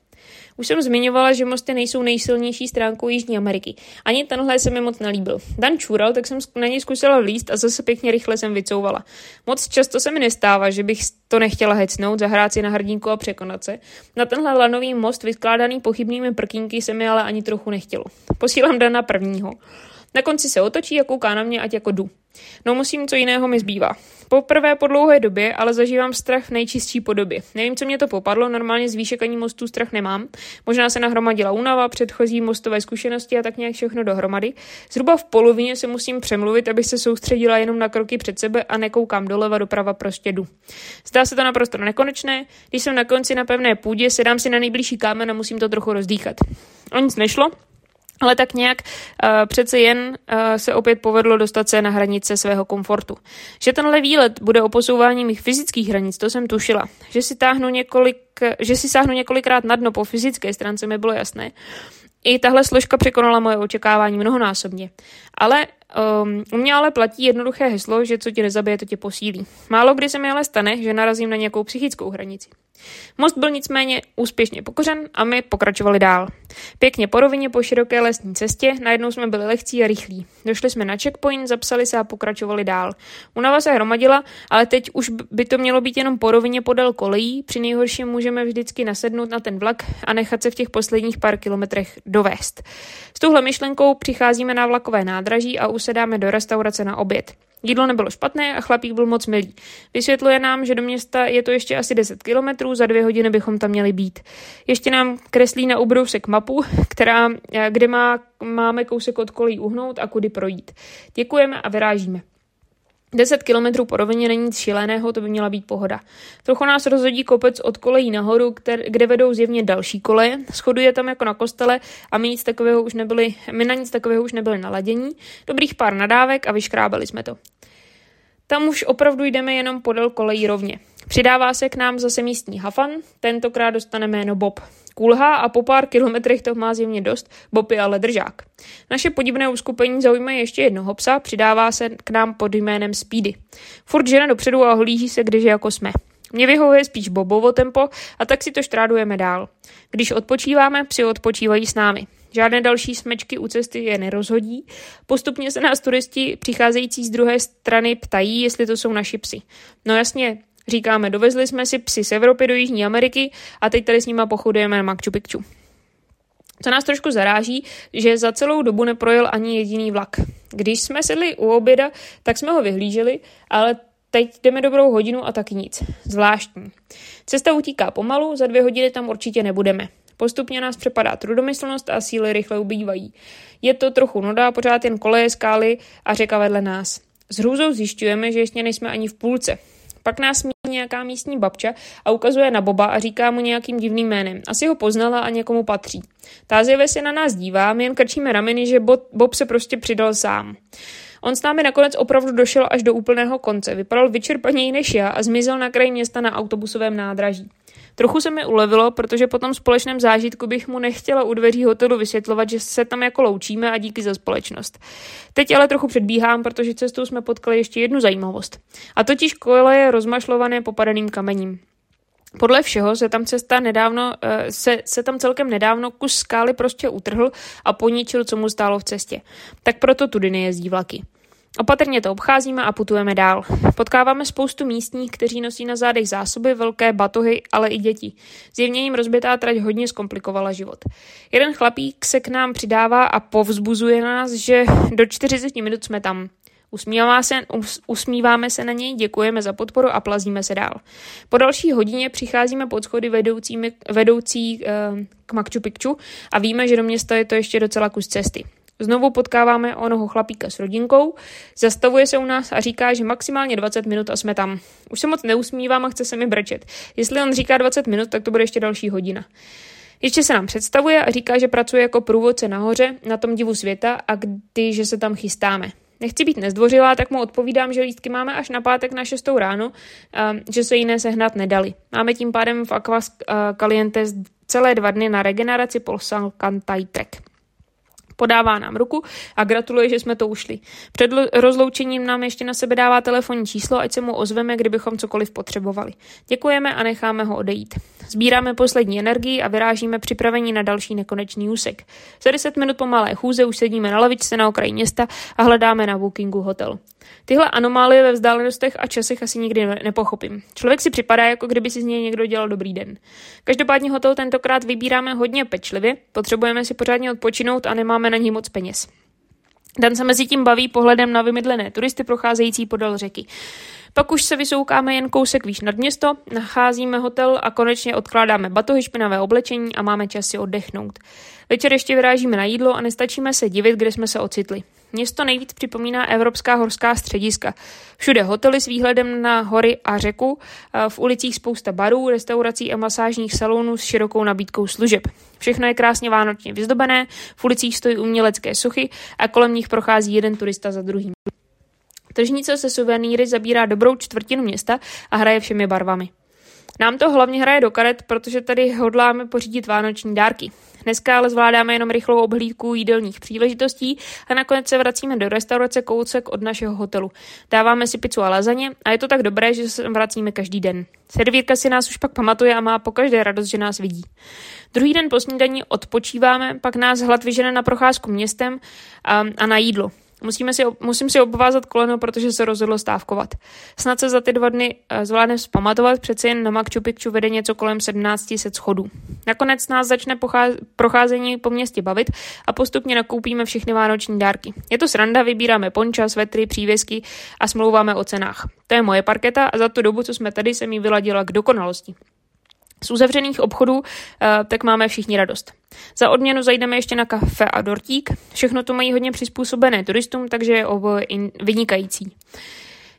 Už jsem zmiňovala, že mosty nejsou nejsilnější stránkou Jižní Ameriky. Ani tenhle se mi moc nelíbil. Dan čůral, tak jsem na něj zkusila líst a zase pěkně rychle jsem vycouvala. Moc často se mi nestává, že bych to nechtěla hecnout, zahrát si na hrdinku a překonat se. Na tenhle lanový most vyskládaný pochybnými prkínky se mi ale ani trochu nechtělo. Posílám Dana prvního. Na konci se otočí a kouká na mě, ať jako jdu. No musím, co jiného mi zbývá. Poprvé po dlouhé době, ale zažívám strach v nejčistší podobě. Nevím, co mě to popadlo, normálně z výšek ani mostů strach nemám. Možná se nahromadila únava, předchozí mostové zkušenosti a tak nějak všechno dohromady. Zhruba v polovině se musím přemluvit, abych se soustředila jenom na kroky před sebe a nekoukám doleva doprava, prostě jdu. Zdá se to naprosto nekonečné, když jsem na konci na pevné půdě, sedám si na nejbližší kámen a musím to trochu rozdýchat. O nic nešlo, ale tak nějak uh, přece jen uh, se opět povedlo dostat se na hranice svého komfortu. Že tenhle výlet bude o posouvání mých fyzických hranic, to jsem tušila. Že si, táhnu několik, že si sáhnu několikrát na dno po fyzické stránce mi bylo jasné. I tahle složka překonala moje očekávání mnohonásobně. Ale um, u mě ale platí jednoduché heslo, že co tě nezabije, to tě posílí. Málo kdy se mi ale stane, že narazím na nějakou psychickou hranici. Most byl nicméně úspěšně pokořen a my pokračovali dál. Pěkně po rovině po široké lesní cestě, najednou jsme byli lehcí a rychlí. Došli jsme na checkpoint, zapsali se a pokračovali dál. Unava se hromadila, ale teď už by to mělo být jenom po rovině podél kolejí, při nejhorším můžeme vždycky nasednout na ten vlak a nechat se v těch posledních pár kilometrech dovést. S touhle myšlenkou přicházíme na vlakové nádraží a usedáme do restaurace na oběd. Jídlo nebylo špatné a chlapík byl moc milý. Vysvětluje nám, že do města je to ještě asi 10 kilometrů, za dvě hodiny bychom tam měli být. Ještě nám kreslí na ubrousek mapu, která, kde má, máme kousek od kolí uhnout a kudy projít. Děkujeme a vyrážíme. 10 kilometrů po rovině není nic šíleného, to by měla být pohoda. Trochu nás rozhodí kopec od kolejí nahoru, kter, kde vedou zjevně další koleje. Schoduje tam jako na kostele a my, nic takového už nebyli, my na nic takového už nebyli naladění. Dobrých pár nadávek a vyškrábali jsme to. Tam už opravdu jdeme jenom podél kolejí rovně. Přidává se k nám zase místní hafan, tentokrát dostane jméno Bob. Kulhá a po pár kilometrech to má zjevně dost, Bob je ale držák. Naše podivné uskupení zaujme ještě jednoho psa, přidává se k nám pod jménem Speedy. Furt žena dopředu a hlíží se, když jako jsme. Mě vyhovuje spíš Bobovo tempo a tak si to štrádujeme dál. Když odpočíváme, psi odpočívají s námi. Žádné další smečky u cesty je nerozhodí. Postupně se nás turisti přicházející z druhé strany ptají, jestli to jsou naši psi. No jasně, říkáme, dovezli jsme si psy z Evropy do Jižní Ameriky a teď tady s nima pochodujeme na Machu Picchu. Co nás trošku zaráží, že za celou dobu neprojel ani jediný vlak. Když jsme sedli u oběda, tak jsme ho vyhlíželi, ale teď jdeme dobrou hodinu a taky nic. Zvláštní. Cesta utíká pomalu, za dvě hodiny tam určitě nebudeme. Postupně nás přepadá trudomyslnost a síly rychle ubývají. Je to trochu nuda, pořád jen koleje, skály a řeka vedle nás. S hrůzou zjišťujeme, že ještě nejsme ani v půlce. Pak nás mí nějaká místní babča a ukazuje na Boba a říká mu nějakým divným jménem. Asi ho poznala a někomu patří. Tázěve se na nás dívá, my jen krčíme rameny, že Bob se prostě přidal sám. On s námi nakonec opravdu došel až do úplného konce. Vypadal vyčerpaněji než já a zmizel na kraji města na autobusovém nádraží. Trochu se mi ulevilo, protože po tom společném zážitku bych mu nechtěla u dveří hotelu vysvětlovat, že se tam jako loučíme a díky za společnost. Teď ale trochu předbíhám, protože cestou jsme potkali ještě jednu zajímavost. A totiž kole je rozmašlované popadaným kamením. Podle všeho se tam cesta nedávno, eh, se, se tam celkem nedávno kus skály prostě utrhl a poničil, co mu stálo v cestě. Tak proto tudy nejezdí vlaky. Opatrně to obcházíme a putujeme dál. Potkáváme spoustu místních, kteří nosí na zádech zásoby, velké batohy, ale i děti. Zjevně jim rozbitá trať hodně zkomplikovala život. Jeden chlapík se k nám přidává a povzbuzuje nás, že do 40 minut jsme tam. Usmívá se, us, usmíváme se na něj, děkujeme za podporu a plazíme se dál. Po další hodině přicházíme pod schody vedoucími, vedoucí uh, k Machu Picchu a víme, že do města je to ještě docela kus cesty. Znovu potkáváme onoho chlapíka s rodinkou, zastavuje se u nás a říká, že maximálně 20 minut a jsme tam. Už se moc neusmívám a chce se mi brečet. Jestli on říká 20 minut, tak to bude ještě další hodina. Ještě se nám představuje a říká, že pracuje jako průvodce nahoře na tom divu světa a kdy, že se tam chystáme. Nechci být nezdvořilá, tak mu odpovídám, že lístky máme až na pátek na 6 ráno, že se jiné sehnat nedali. Máme tím pádem v Aquas Caliente celé dva dny na regeneraci Polsal Kantai Trek. Podává nám ruku a gratuluje, že jsme to ušli. Před rozloučením nám ještě na sebe dává telefonní číslo, ať se mu ozveme, kdybychom cokoliv potřebovali. Děkujeme a necháme ho odejít. Sbíráme poslední energii a vyrážíme připravení na další nekonečný úsek. Za 10 minut po malé chůze už sedíme na lavičce na okraji města a hledáme na Bookingu hotel. Tyhle anomálie ve vzdálenostech a časech asi nikdy nepochopím. Člověk si připadá, jako kdyby si z něj někdo dělal dobrý den. Každopádně hotel tentokrát vybíráme hodně pečlivě, potřebujeme si pořádně odpočinout a nemáme na ní moc peněz. Dan se mezi tím baví pohledem na vymydlené turisty procházející podél řeky. Pak už se vysoukáme jen kousek výš nad město, nacházíme hotel a konečně odkládáme batohy, špinavé oblečení a máme čas si oddechnout. Večer ještě vyrážíme na jídlo a nestačíme se divit, kde jsme se ocitli. Město nejvíc připomíná evropská horská střediska. Všude hotely s výhledem na hory a řeku, v ulicích spousta barů, restaurací a masážních salonů s širokou nabídkou služeb. Všechno je krásně vánočně vyzdobené, v ulicích stojí umělecké sochy a kolem nich prochází jeden turista za druhým. Tržnice se suvenýry zabírá dobrou čtvrtinu města a hraje všemi barvami. Nám to hlavně hraje do karet, protože tady hodláme pořídit vánoční dárky. Dneska ale zvládáme jenom rychlou obhlídku jídelních příležitostí a nakonec se vracíme do restaurace kousek od našeho hotelu. Dáváme si pizzu a lazaně a je to tak dobré, že se vracíme každý den. Servírka si nás už pak pamatuje a má po každé radost, že nás vidí. Druhý den po snídaní odpočíváme, pak nás hlad vyžene na procházku městem a, a na jídlo. Musíme si, musím si obvázat koleno, protože se rozhodlo stávkovat. Snad se za ty dva dny uh, zvládne zpamatovat, přece jen na Machu Picchu vede něco kolem 1700 schodů. Nakonec nás začne pocház- procházení po městě bavit a postupně nakoupíme všechny vánoční dárky. Je to sranda, vybíráme ponča, svetry, přívěsky a smlouváme o cenách. To je moje parketa a za tu dobu, co jsme tady, jsem ji vyladila k dokonalosti. Z uzavřených obchodů eh, tak máme všichni radost. Za odměnu zajdeme ještě na kafe a dortík. Všechno to mají hodně přizpůsobené turistům, takže je oboje vynikající.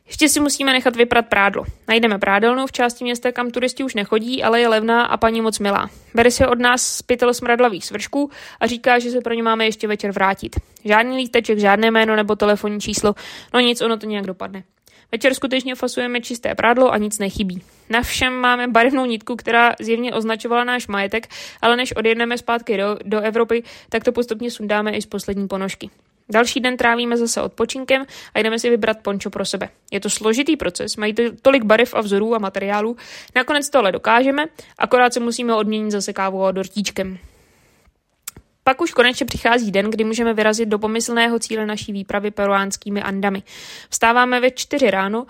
Ještě si musíme nechat vyprat prádlo. Najdeme prádelnu v části města, kam turisti už nechodí, ale je levná a paní moc milá. Bere se od nás pytel smradlavých svršků a říká, že se pro ně máme ještě večer vrátit. Žádný lísteček, žádné jméno nebo telefonní číslo, no nic, ono to nějak dopadne. Večer skutečně fasujeme čisté prádlo a nic nechybí. Na všem máme barevnou nitku, která zjevně označovala náš majetek, ale než odjedneme zpátky do, do Evropy, tak to postupně sundáme i z poslední ponožky. Další den trávíme zase odpočinkem a jdeme si vybrat pončo pro sebe. Je to složitý proces, mají to tolik barev a vzorů a materiálů. Nakonec to ale dokážeme, akorát se musíme odměnit zase kávou a dortíčkem. Pak už konečně přichází den, kdy můžeme vyrazit do pomyslného cíle naší výpravy peruánskými Andami. Vstáváme ve čtyři ráno,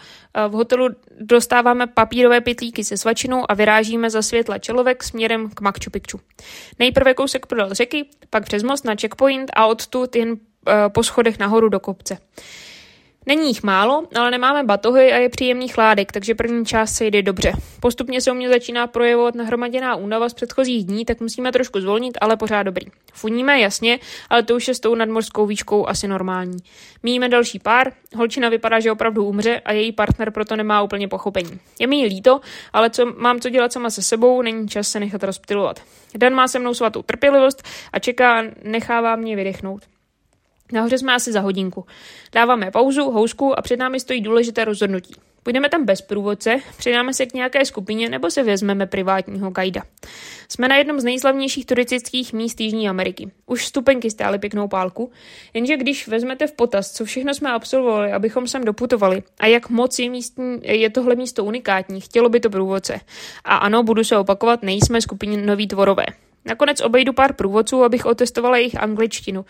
v hotelu dostáváme papírové pytlíky se svačinou a vyrážíme za světla čelovek směrem k Machu Picchu. Nejprve kousek podél řeky, pak přes most na checkpoint a odtud jen eh, po schodech nahoru do kopce. Není jich málo, ale nemáme batohy a je příjemný chládek, takže první část se jde dobře. Postupně se u mě začíná projevovat nahromaděná únava z předchozích dní, tak musíme trošku zvolnit, ale pořád dobrý. Funíme, jasně, ale to už je s tou nadmorskou výškou asi normální. Míjíme další pár, holčina vypadá, že opravdu umře a její partner proto nemá úplně pochopení. Je mi líto, ale co mám co dělat sama se sebou, není čas se nechat rozptilovat. Dan má se mnou svatou trpělivost a čeká, nechává mě vydechnout. Nahoře jsme asi za hodinku. Dáváme pauzu, housku a před námi stojí důležité rozhodnutí. Půjdeme tam bez průvodce, přidáme se k nějaké skupině nebo se vezmeme privátního guida. Jsme na jednom z nejslavnějších turistických míst Jižní Ameriky. Už stupenky stály pěknou pálku, jenže když vezmete v potaz, co všechno jsme absolvovali, abychom sem doputovali a jak moc je, místní, je tohle místo unikátní, chtělo by to průvodce. A ano, budu se opakovat, nejsme skupině noví tvorové. Nakonec obejdu pár průvodců, abych otestovala jejich angličtinu.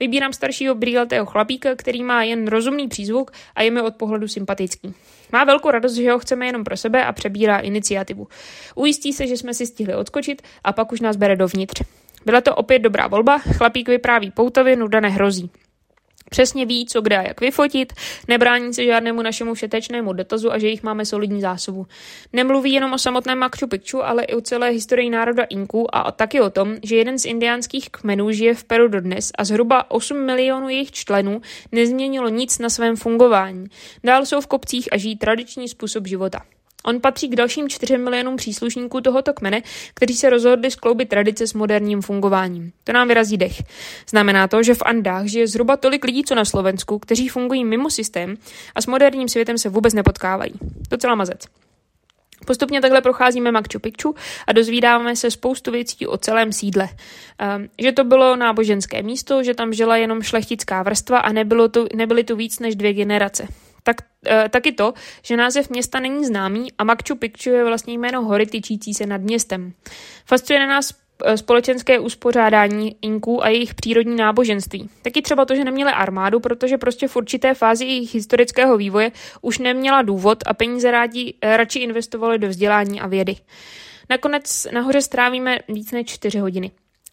Vybírám staršího brýlatého chlapíka, který má jen rozumný přízvuk a je mi od pohledu sympatický. Má velkou radost, že ho chceme jenom pro sebe a přebírá iniciativu. Ujistí se, že jsme si stihli odskočit a pak už nás bere dovnitř. Byla to opět dobrá volba, chlapík vypráví poutavě, nuda nehrozí. Přesně ví, co kde a jak vyfotit, nebrání se žádnému našemu všetečnému dotazu a že jich máme solidní zásobu. Nemluví jenom o samotném Machu Picchu, ale i o celé historii národa Inků a taky o tom, že jeden z indiánských kmenů žije v Peru dodnes a zhruba 8 milionů jejich členů nezměnilo nic na svém fungování. Dál jsou v kopcích a žijí tradiční způsob života. On patří k dalším 4 milionům příslušníků tohoto kmene, kteří se rozhodli skloubit tradice s moderním fungováním. To nám vyrazí dech. Znamená to, že v Andách žije zhruba tolik lidí, co na Slovensku, kteří fungují mimo systém a s moderním světem se vůbec nepotkávají. Docela mazec. Postupně takhle procházíme Machu Picchu a dozvídáme se spoustu věcí o celém sídle. Um, že to bylo náboženské místo, že tam žila jenom šlechtická vrstva a nebylo tu, nebyly tu víc než dvě generace tak, e, taky to, že název města není známý a Machu Picchu je vlastně jméno hory tyčící se nad městem. Fascinuje nás eh, společenské uspořádání Inků a jejich přírodní náboženství. Taky třeba to, že neměli armádu, protože prostě v určité fázi jejich historického vývoje už neměla důvod a peníze rádi, eh, radši investovali do vzdělání a vědy. Nakonec nahoře strávíme víc než 4 hodiny.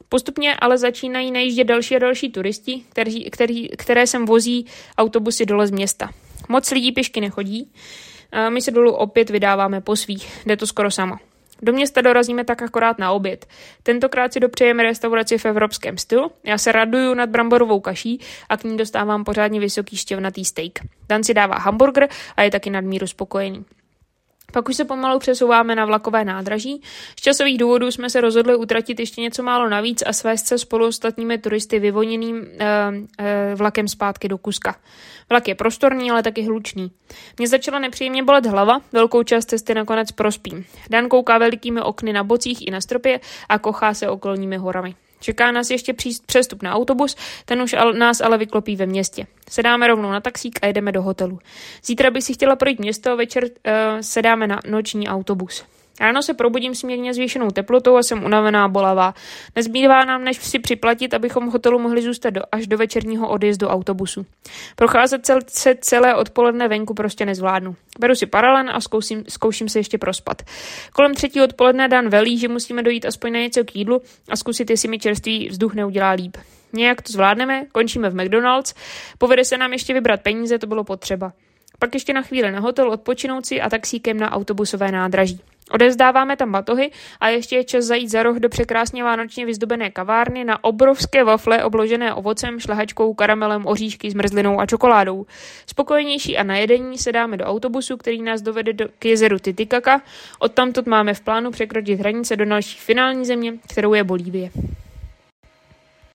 Postupně ale začínají najíždět další a další turisti, kteří, kteří, které sem vozí autobusy dole z města. Moc lidí pěšky nechodí. My se dolů opět vydáváme po svých. Jde to skoro samo. Do města dorazíme tak akorát na oběd. Tentokrát si dopřejeme restauraci v evropském stylu. Já se raduju nad bramborovou kaší a k ní dostávám pořádně vysoký štěvnatý steak. Dan si dává hamburger a je taky nadmíru spokojený. Pak už se pomalu přesouváme na vlakové nádraží. Z časových důvodů jsme se rozhodli utratit ještě něco málo navíc a svést se spolu ostatními turisty vyvoněným eh, eh, vlakem zpátky do Kuska. Vlak je prostorný, ale taky hlučný. Mě začala nepříjemně bolet hlava, velkou část cesty nakonec prospím. Dan kouká velikými okny na bocích i na stropě a kochá se okolními horami. Čeká nás ještě přestup na autobus, ten už al, nás ale vyklopí ve městě. Sedáme rovnou na taxík a jdeme do hotelu. Zítra bych si chtěla projít město večer uh, sedáme na noční autobus. Ráno se probudím s mírně zvýšenou teplotou a jsem unavená bolavá. Nezbývá nám, než si připlatit, abychom v hotelu mohli zůstat do, až do večerního odjezdu autobusu. Procházet cel, se celé odpoledne venku prostě nezvládnu. Beru si paralen a zkouším, zkouším se ještě prospat. Kolem třetí odpoledne Dan velí, že musíme dojít aspoň na něco k jídlu a zkusit, jestli mi čerstvý vzduch neudělá líp. Nějak to zvládneme, končíme v McDonald's, povede se nám ještě vybrat peníze, to bylo potřeba. Pak ještě na chvíli na hotel odpočinout si a taxíkem na autobusové nádraží. Odezdáváme tam batohy a ještě je čas zajít za roh do překrásně vánočně vyzdobené kavárny na obrovské wafle obložené ovocem, šlehačkou, karamelem, oříšky, zmrzlinou a čokoládou. Spokojenější a najedení se dáme do autobusu, který nás dovede do, k jezeru Titicaca. Odtamtud máme v plánu překročit hranice do další finální země, kterou je Bolívie.